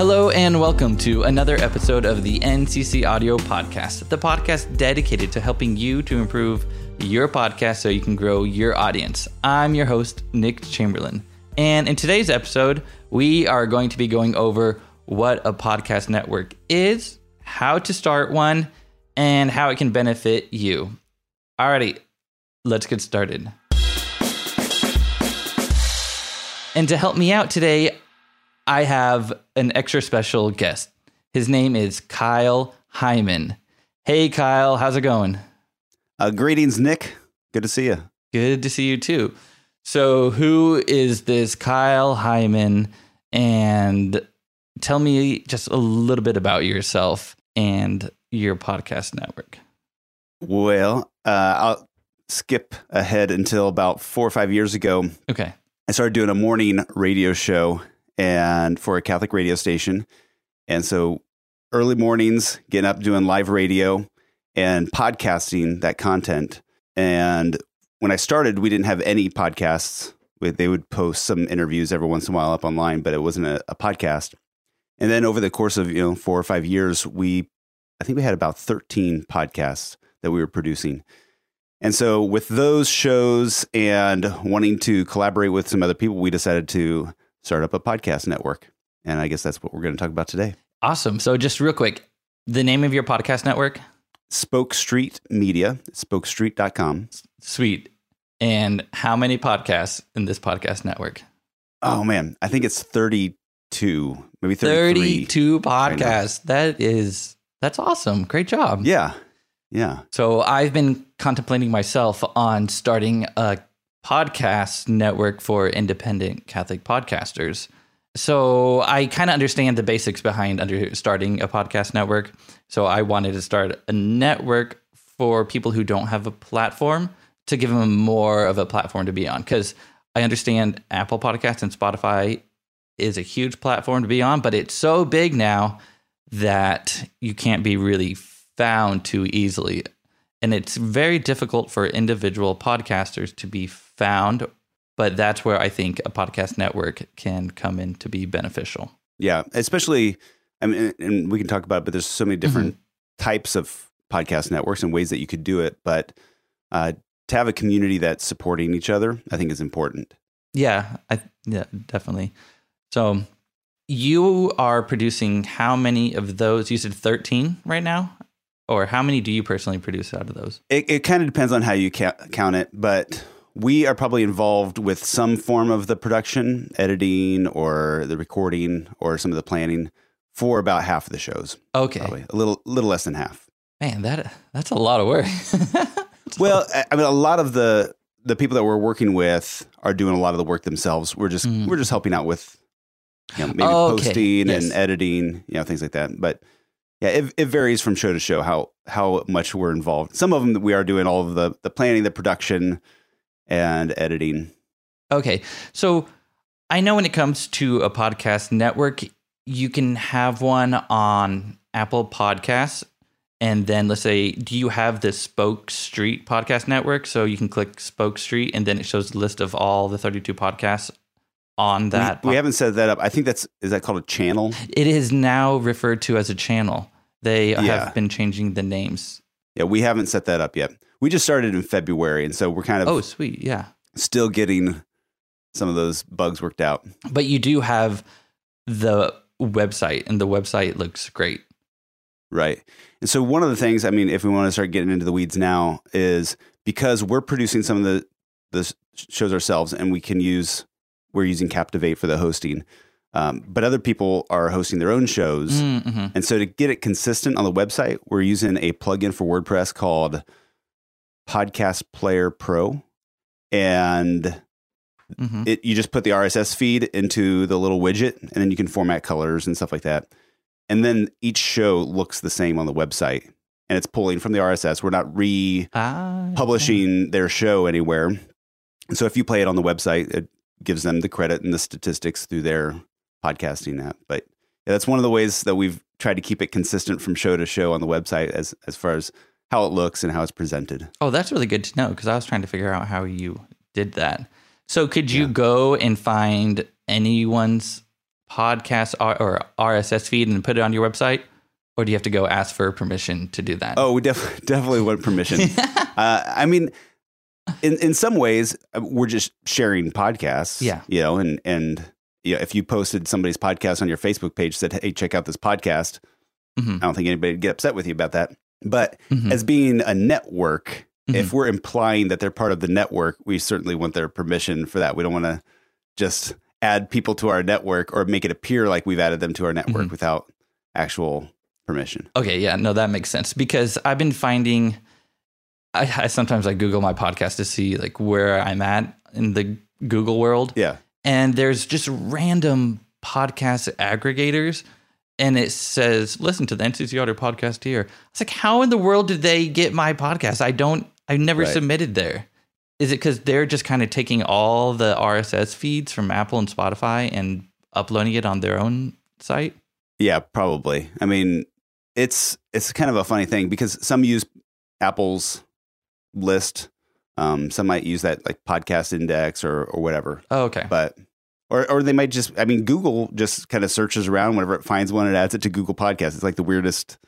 Hello and welcome to another episode of the NCC Audio Podcast, the podcast dedicated to helping you to improve your podcast so you can grow your audience. I'm your host, Nick Chamberlain. And in today's episode, we are going to be going over what a podcast network is, how to start one, and how it can benefit you. Alrighty, let's get started. And to help me out today, I have an extra special guest. His name is Kyle Hyman. Hey, Kyle, how's it going? Uh, greetings, Nick. Good to see you. Good to see you too. So, who is this Kyle Hyman? And tell me just a little bit about yourself and your podcast network. Well, uh, I'll skip ahead until about four or five years ago. Okay. I started doing a morning radio show and for a Catholic radio station. And so early mornings, getting up doing live radio and podcasting that content. And when I started, we didn't have any podcasts. They would post some interviews every once in a while up online, but it wasn't a, a podcast. And then over the course of you know four or five years, we I think we had about thirteen podcasts that we were producing. And so with those shows and wanting to collaborate with some other people, we decided to start up a podcast network. And I guess that's what we're going to talk about today. Awesome. So, just real quick, the name of your podcast network? Spoke Street Media, spokestreet.com. Sweet. And how many podcasts in this podcast network? Oh, man. I think it's 32, maybe 32 podcasts. That is, that's awesome. Great job. Yeah. Yeah. So, I've been contemplating myself on starting a podcast network for independent Catholic podcasters. So I kind of understand the basics behind under starting a podcast network. So I wanted to start a network for people who don't have a platform to give them more of a platform to be on because I understand Apple Podcasts and Spotify is a huge platform to be on, but it's so big now that you can't be really found too easily. And it's very difficult for individual podcasters to be found, but that's where I think a podcast network can come in to be beneficial. Yeah, especially I mean and we can talk about it, but there's so many different mm-hmm. types of podcast networks and ways that you could do it, but uh, to have a community that's supporting each other, I think is important. Yeah, I yeah, definitely. So you are producing how many of those? You said 13 right now? Or how many do you personally produce out of those? It, it kind of depends on how you ca- count it, but we are probably involved with some form of the production, editing, or the recording, or some of the planning for about half of the shows. Okay, probably a little little less than half. Man, that that's a lot of work. well, I mean, a lot of the the people that we're working with are doing a lot of the work themselves. We're just mm. we're just helping out with you know, maybe oh, okay. posting yes. and editing, you know, things like that. But yeah, it, it varies from show to show how how much we're involved. Some of them we are doing all of the the planning, the production, and editing. Okay. So I know when it comes to a podcast network, you can have one on Apple Podcasts. And then let's say, do you have the Spoke Street podcast network? So you can click Spoke Street and then it shows the list of all the 32 podcasts on that. We, we haven't set that up. I think that's, is that called a channel? It is now referred to as a channel. They yeah. have been changing the names. Yeah, we haven't set that up yet. We just started in February, and so we're kind of oh sweet, yeah, still getting some of those bugs worked out. But you do have the website, and the website looks great. Right. And so one of the things, I mean, if we want to start getting into the weeds now, is because we're producing some of the the shows ourselves, and we can use we're using Captivate for the hosting. Um, but other people are hosting their own shows. Mm-hmm. And so to get it consistent on the website, we're using a plugin for WordPress called Podcast Player Pro. And mm-hmm. it, you just put the RSS feed into the little widget, and then you can format colors and stuff like that. And then each show looks the same on the website. And it's pulling from the RSS. We're not re publishing ah, their show anywhere. And so if you play it on the website, it gives them the credit and the statistics through their podcasting app. But yeah, that's one of the ways that we've tried to keep it consistent from show to show on the website as as far as how it looks and how it's presented. Oh, that's really good to know because I was trying to figure out how you did that. So could you yeah. go and find anyone's podcast or RSS feed and put it on your website, or do you have to go ask for permission to do that? Oh, we def- definitely want permission. uh, I mean, in in some ways, uh, we're just sharing podcasts. Yeah. you know, and and you know, if you posted somebody's podcast on your Facebook page, said, "Hey, check out this podcast," Mhm. I don't think anybody would get upset with you about that. But Mhm. as being a network, Mhm. if we're implying that they're part of the network, we certainly want their permission for that. We don't want to just add people to our network or make it appear like we've added them to our network Mhm. without actual permission. Okay, yeah, no, that makes sense because I've been finding. I, I sometimes I Google my podcast to see like where I'm at in the Google world, Yeah. and there's just random podcast aggregators, and it says listen to the NCC Audio podcast here. It's like, how in the world did they get my podcast? I don't. I never Right. submitted there. Is it because they're just kind of taking all the RSS feeds from Apple and Spotify and uploading it on their own site? Yeah, probably. I mean, it's it's kind of a funny thing because some use Apple's list. Um, some might use that like podcast index or or whatever. Oh, okay. But or or they might just I mean Google just kind of searches around whenever it finds one it adds it to Google Podcasts. It's like the weirdest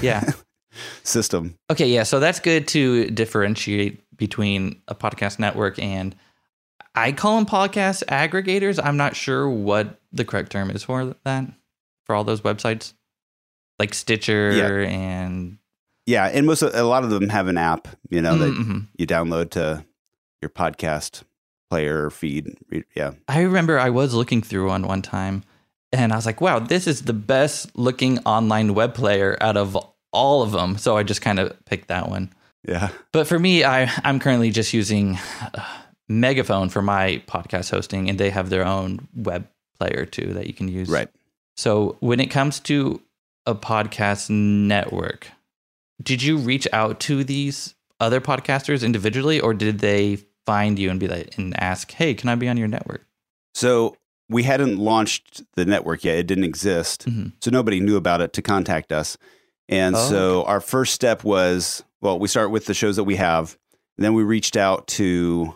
Yeah. system. Okay, yeah, so that's good to differentiate between a podcast network and I call them podcast aggregators. I'm not sure what the correct term is for that for all those websites, like Stitcher Yeah. and Yeah, and most of, a lot of them have an app, you know, that Mhm. you download to your podcast player feed. Yeah. I remember I was looking through one one time, and I was like, "Wow, this is the best looking online web player out of all of them." So I just kind of picked that one. Yeah. But for me, I I'm currently just using uh, Megaphone for my podcast hosting, and they have their own web player too that you can use. Right. So when it comes to a podcast network, did you reach out to these other podcasters individually, or did they find you and be like and ask, "Hey, can I be on your network?" So we hadn't launched the network yet. It didn't exist. Mhm. So nobody knew about it to contact us. And Oh, so our first step was well, we start with the shows that we have. Then we reached out to,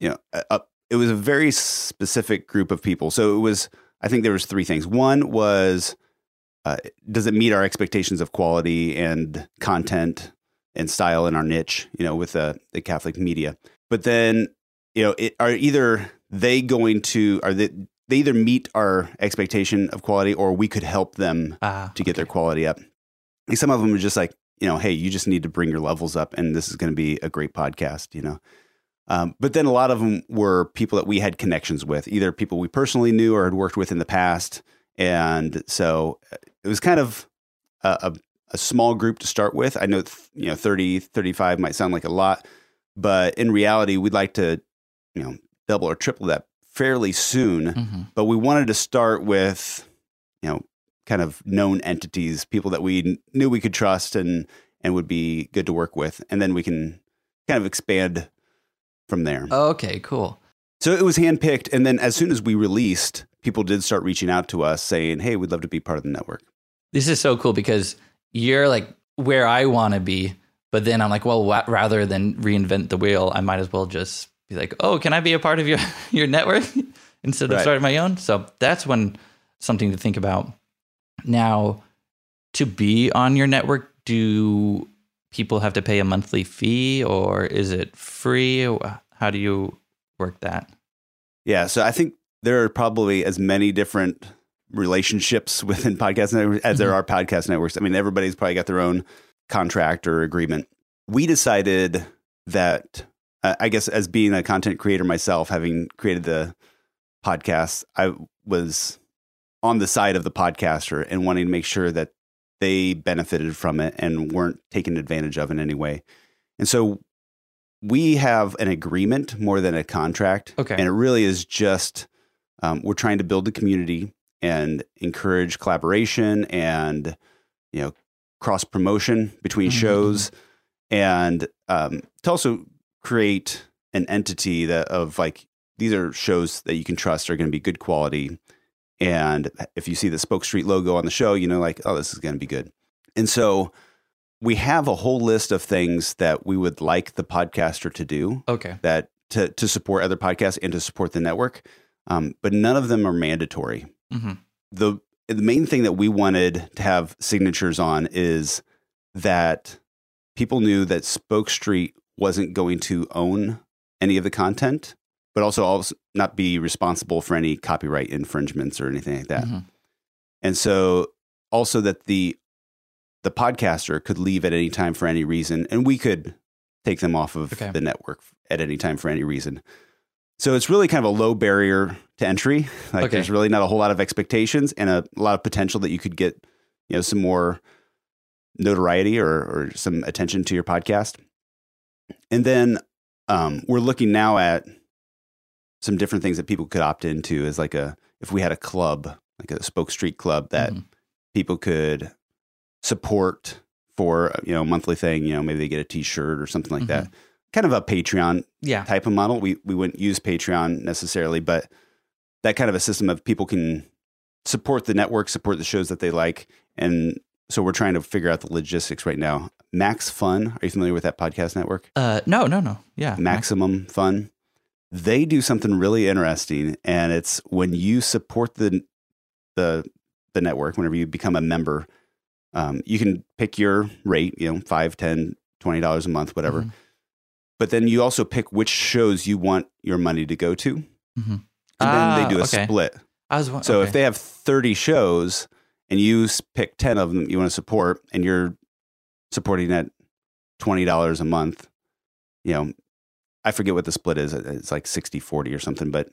you know, a, a- it was a very specific group of people. So it was, I think there was three things. One was, uh, does it meet our expectations of quality and content and style in our niche, you know, with the, the Catholic media? But then, you know, it, are either they going to, are they, they either meet our expectation of quality or we could help them Ah, to get their quality up. Like some of them are just like, you know, hey, you just need to bring your levels up, and this is going to be a great podcast, you know. Um, but then a lot of them were people that we had connections with, either people we personally knew or had worked with in the past, and so uh, it was kind of a, a, a small group to start with. I know, th- you know, 30, 35 might sound like a lot, but in reality, we'd like to, you know, double or triple that fairly soon Mhm. but we wanted to start with you know kind of known entities people that we kn- knew we could trust and and would be good to work with and then we can kind of expand from there Okay, cool. so it was handpicked and then as soon as we released people did start reaching out to us saying hey we'd love to be part of the network This is so cool because you're like where I want to be, but then I'm like, well, rather than reinvent the wheel, I might as well just be like, oh, can I be a part of your your network instead of Right. starting my own? So that's one something to think about. Now, to be on your network, do people have to pay a monthly fee or is it free? How do you work that? yeah so i think there are probably as many different relationships within podcast networks as there Mhm. are podcast networks i mean everybody's probably got their own contract or agreement we decided that uh, I guess as being a content creator myself, having created the podcast, I was on the side of the podcaster and wanting to make sure that they benefited from it and weren't taken advantage of in any way. And so we have an agreement more than a contract. Okay. And it really is just um, we're trying to build a community and encourage collaboration and you know cross promotion between Mhm. shows and um, to also create an entity that of like these are shows that you can trust are going to be good quality and if you see the spoke street logo on the show you know like oh this is going to be good and so we have a whole list of things that we would like the podcaster to do Okay. that to, to support other podcasts and to support the network um, but none of them are mandatory hmm the the main thing that we wanted to have signatures on is that people knew that Spoke Street wasn't going to own any of the content, but also also not be responsible for any copyright infringements or anything like that. Mhm. And so also that the the podcaster could leave at any time for any reason and we could take them off of Okay. the network at any time for any reason. So it's really kind of a low barrier to entry. Like Okay. there's really not a whole lot of expectations and a lot of potential that you could get, you know, some more notoriety or, or some attention to your podcast. And then um, we're looking now at some different things that people could opt into as like a if we had a club, like a Spoke Street Club that Mhm. people could support for you know a monthly thing. You know, maybe they get a T-shirt or something like that. Kind of a Patreon Yeah. type of model. We we wouldn't use Patreon necessarily, but that kind of a system of people can support the network, support the shows that they like, and so we're trying to figure out the logistics right now. Max Fun, are you familiar with that podcast network? Uh, no, no, no. Yeah. Maximum Fun. They do something really interesting, and it's when you support the the the network. Whenever you become a member, um, you can pick your rate. You know, five, ten, twenty dollars a month, whatever. Mhm. But then you also pick which shows you want your money to go to, Mhm. and then Ah, they do a okay. split. Was wa- So okay. if they have 30 shows and you pick 10 of them you want to support and you're supporting at $20 a month, you know, I forget what the split is. It's like 60 40 or something, but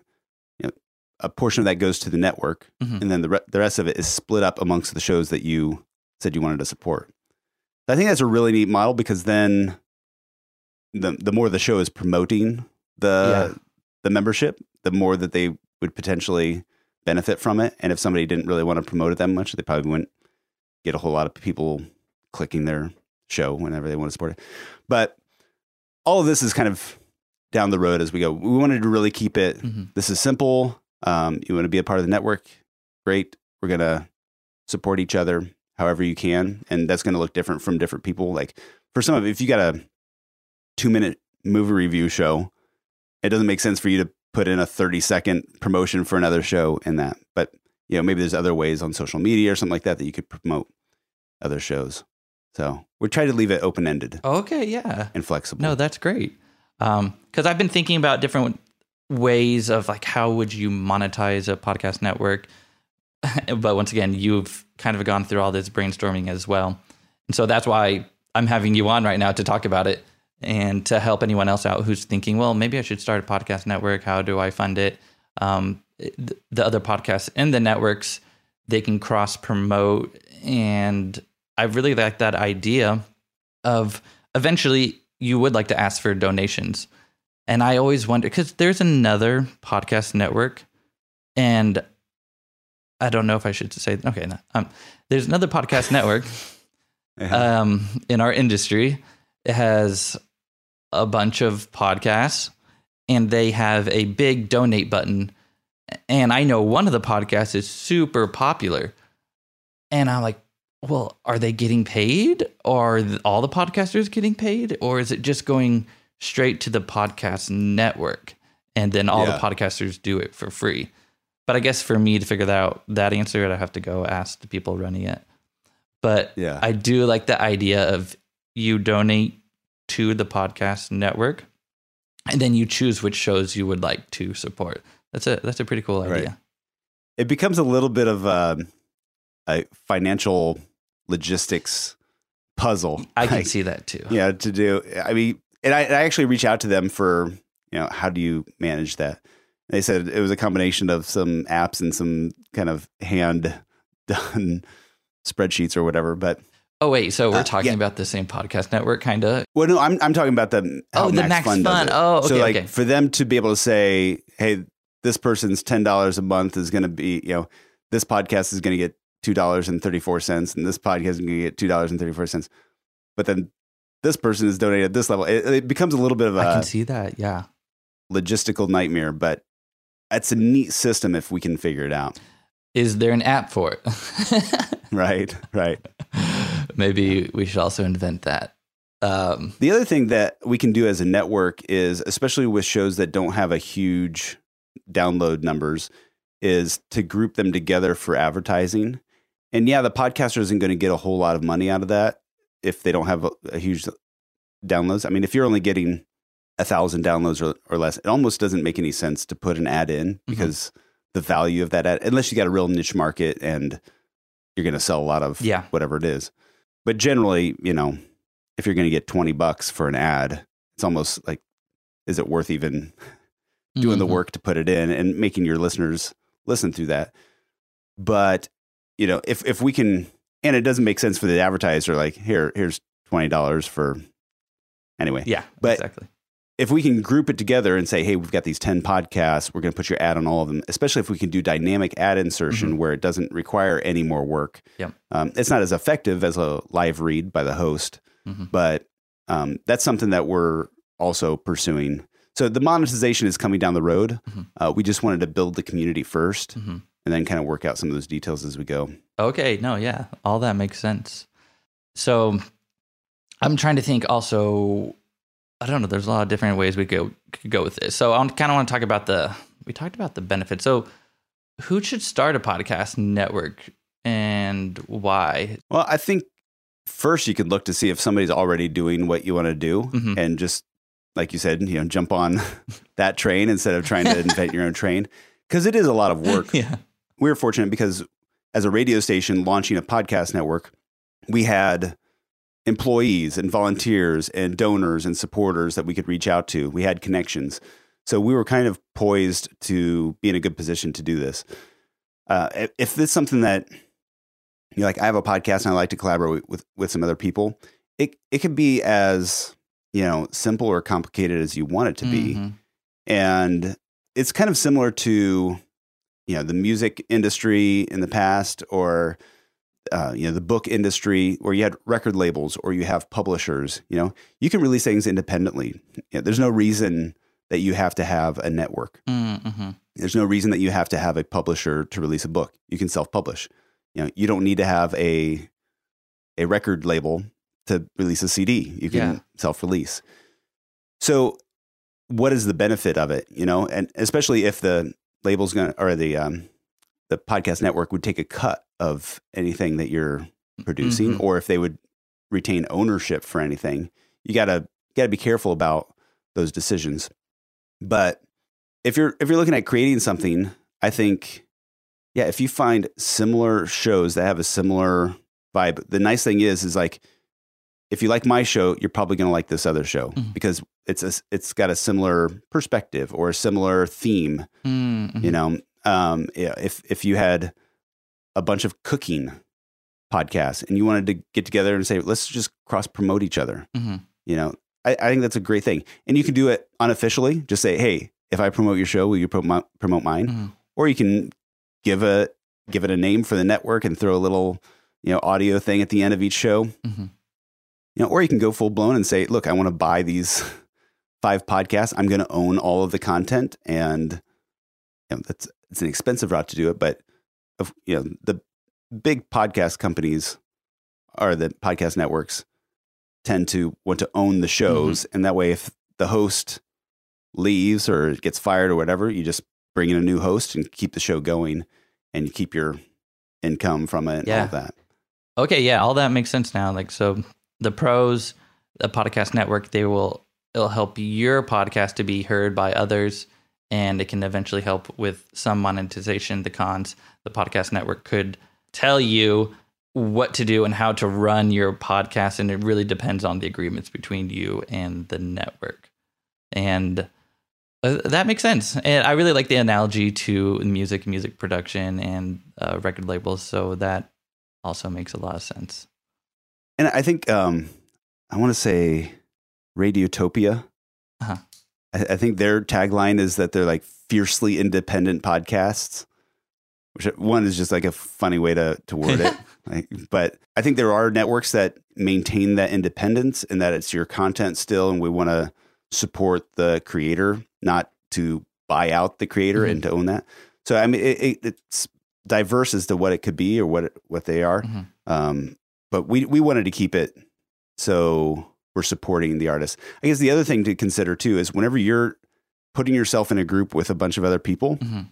you know, a portion of that goes to the network Mhm. and then the, re- the rest of it is split up amongst the shows that you said you wanted to support. I think that's a really neat model because then the the more the show is promoting the Yeah. the membership, the more that they would potentially benefit from it. And if somebody didn't really want to promote it that much, they probably wouldn't get a whole lot of people clicking their show whenever they want to support it. But all of this is kind of down the road as we go. We wanted to really keep it. Mhm. This is simple. Um, you want to be a part of the network? Great. We're gonna support each other however you can, and that's going to look different from different people. Like for some of, if you got a two minute movie review show, it doesn't make sense for you to put in a 30 second promotion for another show in that. But, you know, maybe there's other ways on social media or something like that that you could promote other shows. So we're trying to leave it open ended Okay. Yeah. and flexible. No, that's great. Um, because I've been thinking about different ways of like how would you monetize a podcast network. but once again, you've kind of gone through all this brainstorming as well, and so that's why I'm having you on right now to talk about it and to help anyone else out who's thinking, well, maybe I should start a podcast network. How do I fund it? Um, the other podcasts in the networks they can cross promote, and I really like that idea of eventually you would like to ask for donations. And I always wonder because there's another podcast network, and I don't know if I should say okay. No, um, there's another podcast network um, in our industry. It has a bunch of podcasts, and they have a big donate button. And I know one of the podcasts is super popular, and I'm like, well, are they getting paid? Or are all the podcasters getting paid? Or is it just going straight to the podcast network and then all Yeah. the podcasters do it for free? But I guess for me to figure that out that answer, I have to go ask the people running it. But yeah. I do like the idea of you donate to the podcast network and then you choose which shows you would like to support. That's a that's a pretty cool Right. idea. it becomes a little bit of um, a financial logistics puzzle. I can Like, see that too. yeah to do i mean and I, I actually reached out to them for you know how do you manage that and they said it was a combination of some apps and some kind of hand done spreadsheets or whatever but Oh wait, so we're Uh, talking yeah. about the same podcast network, kind of. well no i'm, I'm talking about the Oh, the Max does Fun. it. Oh, so like okay. for them to be able to say hey this person's $10 a month is going to be you know this podcast is going to get $2.34 and this podcast is going to get $2.34 but then this person is donated at this level it, it becomes a little bit of I a can see that. Yeah. logistical nightmare but it's a neat system if we can figure it out Is there an app for it? right right Maybe we should also invent that. Um, the other thing that we can do as a network is especially with shows that don't have a huge download numbers is to group them together for advertising. And yeah, the podcaster isn't going to get a whole lot of money out of that if they don't have a, a huge downloads. I mean, if you're only getting a thousand downloads or, or less, it almost doesn't make any sense to put an ad in because the value of that ad, unless you got a real niche market and you're going to sell a lot of Yeah. whatever it is. But generally, you know, if you're going to get 20 bucks for an ad, it's almost like, is it worth even doing the Mhm. work to put it in and making your listeners listen through that? But, you know, if, if we can, and it doesn't make sense for the advertiser, like, here, here's $20 for, anyway Yeah, But- exactly. If we can group it together and say, hey, we've got these 10 podcasts, we're going to put your ad on all of them, especially if we can do dynamic ad insertion where it doesn't require any more work. Yep. Um, it's not as effective as a live read by the host, Mhm. but um, that's something that we're also pursuing. So the monetization is coming down the road. Mhm. Uh, we just wanted to build the community 1st Mhm. and then kind of work out some of those details as we go. Okay, no, yeah, all that makes sense. So I'm trying to think also I don't know, there's a lot of different ways we go could go with this. So I kind of want to talk about the we talked about the benefits. So who should start a podcast network and why? Well, I think first you could look to see if somebody's already doing what you want to do Mhm. and just like you said, you know, jump on that train instead of trying to invent your own train because it is a lot of work. yeah. We were fortunate because as a radio station launching a podcast network, we had employees and volunteers and donors and supporters that we could reach out to. We had connections. So we were kind of poised to be in a good position to do this. Uh, if, this is something that you know, like I have a podcast and I like to collaborate with with some other people, it it can be as you know simple or complicated as you want it to be Mhm. and it's kind of similar to you know the music industry in the past or uh, you know the book industry where you had record labels or you have publishers you know you can release things independently. You know, there's no reason that you have to have a network. Mhm. there's no reason that you have to have a publisher to release a book. You can self-publish. You know you don't need to have a a record label to release a cd you can Yeah. self-release. So what is the benefit of it you know? And especially if the label's going to or the um the podcast network would take a cut of anything that you're producing Mhm. or if they would retain ownership for anything you got to got to be careful about those decisions but if you're if you're looking at creating something i think yeah if you find similar shows that have a similar vibe the nice thing is is like if you like my show you're probably going to like this other show Mhm. because it's a, it's got a similar perspective or a similar theme Mhm. you know um, yeah, if if you had a bunch of cooking podcasts and you wanted to get together and say let's just cross promote each other Mhm. you know I, I think that's a great thing and you can do it unofficially just say hey if i promote your show will you promote promote mine Mhm. or you can give a give it a name for the network and throw a little you know audio thing at the end of each show Mhm. you know or you can go full blown and say look i want to buy these five podcasts i'm going to own all of the content and you know, that's it's an expensive route to do it but of you know the big podcast companies or the podcast networks tend to want to own the shows mm-hmm. and that way if the host leaves or gets fired or whatever you just bring in a new host and keep the show going and you keep your income from it and all Yeah. that Okay, yeah, all that makes sense now. Like so the pros, the podcast network, they will it'll help your podcast to be heard by others and it can eventually help with some monetization. The cons, the podcast network could tell you what to do and how to run your podcast and it really depends on the agreements between you and the network. And uh, that makes sense. And I really like the analogy to music, music production, and uh, record labels. So that also makes a lot of sense. And I think um, I want to say Radiotopia. Uh-huh. I, I think their tagline is that they're like fiercely independent podcasts, which one is just like a funny way to to word it. like, but I think there are networks that maintain that independence and that it's your content still, and we want to support the creator, not to buy out the creator Mhm. and to own that. So I mean, it, it, it's diverse as to what it could be or what it, what they are. Mhm. Um, but we we wanted to keep it so we're supporting the artist. I guess the other thing to consider too is whenever you're putting yourself in a group with a bunch of other people, Mhm.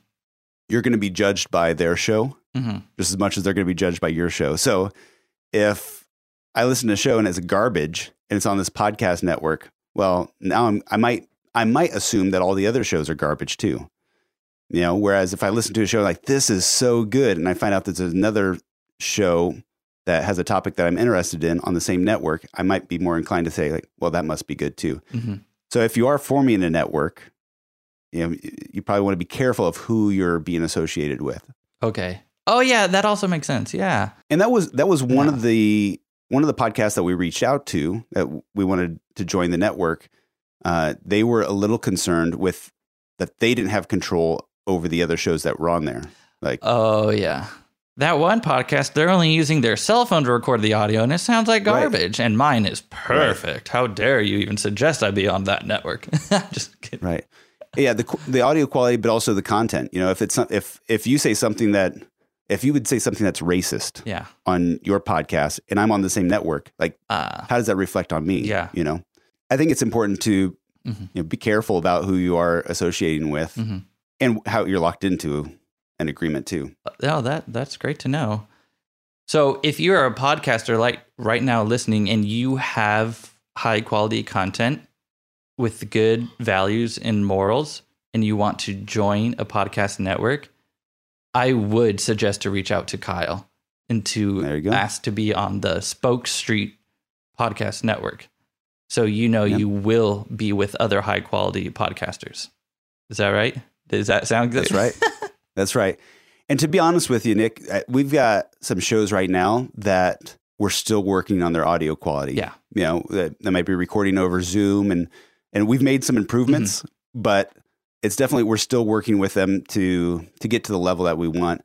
you're going to be judged by their show hmm just as much as they're going to be judged by your show. So if I listen to a show and it's garbage and it's on this podcast network, well, now I'm, I might I might assume that all the other shows are garbage too. You know, whereas if I listen to a show like this is so good and I find out there's another show that has a topic that I'm interested in on the same network, I might be more inclined to say like, well, that must be good too. hmm So if you are forming a network, you know, you probably want to be careful of who you're being associated with. Okay. Oh yeah, that also makes sense. Yeah. and that was that was one Yeah. of the one of the podcasts that we reached out to that we wanted to join the network uh, they were a little concerned with that they didn't have control over the other shows that were on there like Oh yeah. That one podcast, they're only using their cell phone to record the audio, and it sounds like Right. garbage. And mine is perfect. How dare you even suggest I be on that network? Just kidding. right yeah the the audio quality but also the content you know if it's not, if if you say something that if you would say something that's racist Yeah. on your podcast and I'm on the same network like Uh, how does that reflect on me Yeah. you know I think it's important to Mhm. you know, be careful about who you are associating with Mhm. and how you're locked into an agreement too. oh, that that's great to know. So, if you're a podcaster like right now listening, and you have high quality content with good values and morals, and you want to join a podcast network, I would suggest to reach out to Kyle and to you ask to be on the Spoke Street podcast network. So you know Yeah. you will be with other high quality podcasters. Is that right? Does that sound good? That's right. That's right. And to be honest with you, Nick, uh, we've got some shows right now that we're still working on their audio quality. Yeah. You know, that, that might be recording over Zoom and and we've made some improvements, Mm-hmm. but it's definitely we're still working with them to to get to the level that we want.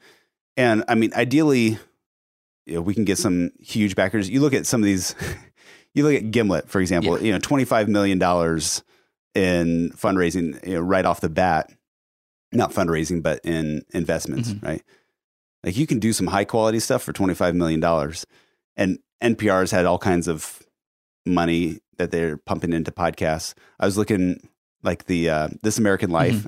And I mean, ideally, you know, we can get some huge backers. You look at some of these you look at Gimlet, for example, you know, $25 million in fundraising, you know, right off the bat not fundraising, but in investments, Mhm. right? Like you can do some high quality stuff for $25 million. And NPR's had all kinds of money that they're pumping into podcasts. I was looking like the uh, This American Life.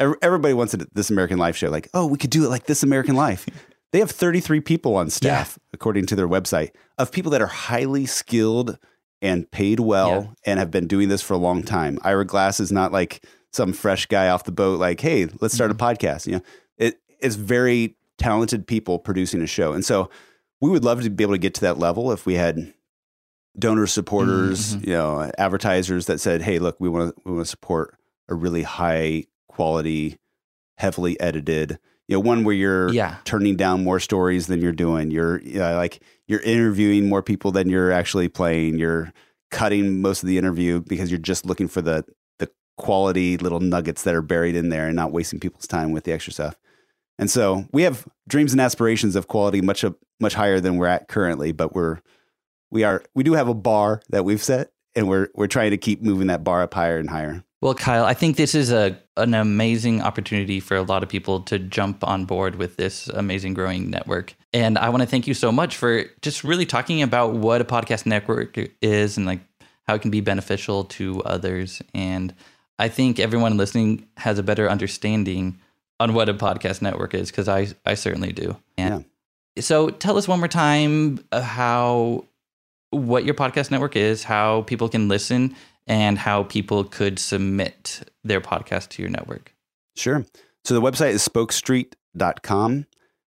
Ev- Everybody wants a This American Life show. Like, oh, we could do it like This American Life. they have 33 people on staff, according to their website, of people that are highly skilled and paid well Yeah. and have been doing this for a long time. Ira Glass is not like some fresh guy off the boat, like, hey, let's start a podcast. You know, it, it's very talented people producing a show. And so we would love to be able to get to that level if we had donor supporters, Mhm. you know, advertisers that said, hey, look, we want to we want to support a really high quality, heavily edited, you know, one where you're Yeah. turning down more stories than you're doing. You're you know, like you're interviewing more people than you're actually playing. You're cutting most of the interview because you're just looking for the quality little nuggets that are buried in there and not wasting people's time with the extra stuff. And so we have dreams and aspirations of quality much uh, much higher than we're at currently, but we're we are we do have a bar that we've set and we're we're trying to keep moving that bar up higher and higher. Well, Kyle, I think this is a an amazing opportunity for a lot of people to jump on board with this amazing growing network. And I want to thank you so much for just really talking about what a podcast network is and like how it can be beneficial to others. And I think everyone listening has a better understanding on what a podcast network is because I I certainly do. And so tell us one more time uh, how what your podcast network is, how people can listen, and how people could submit their podcast to your network. Sure. So the website is spokestreet.com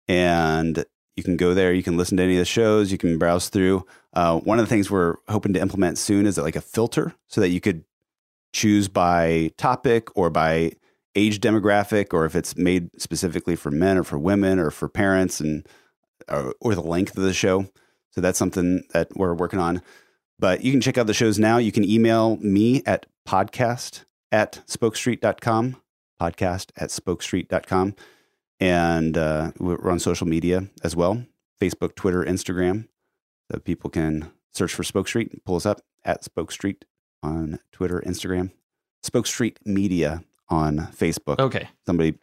and you can go there. You can listen to any of the shows. You can browse through. Uh, one of the things we're hoping to implement soon is like a filter so that you could choose by topic or by age demographic or if it's made specifically for men or for women or for parents and or, or the length of the show. So that's something that we're working on. But you can check out the shows now. You can email me at podcast at spokestreet.com, podcast at spokestreet.com. And uh, we're on social media as well Facebook, Twitter, Instagram. So people can search for Spoke Street pull us up at Spoke Street on Twitter, Instagram, Spoke Street Media on Facebook. Okay. Somebody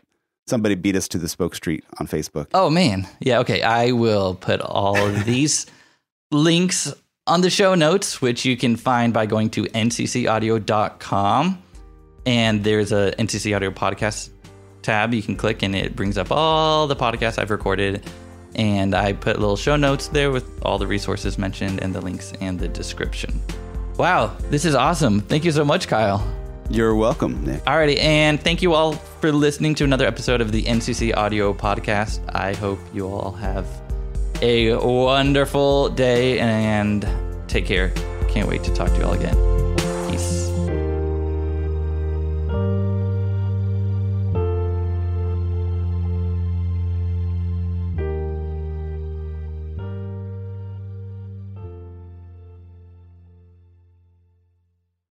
somebody beat us to the Spoke Street on Facebook. Oh man. Yeah, okay. I will put all of these links on the show notes, which you can find by going to nccaudio.com. And there's a NCC Audio podcast tab you can click and it brings up all the podcasts I've recorded. And I put little show notes there with all the resources mentioned and the links and the description. Wow, this is awesome. Thank you so much, Kyle. You're welcome, Nick. Alrighty, and thank you all for listening to another episode of the NCC Audio Podcast. I hope you all have a wonderful day and take care. Can't wait to talk to you all again.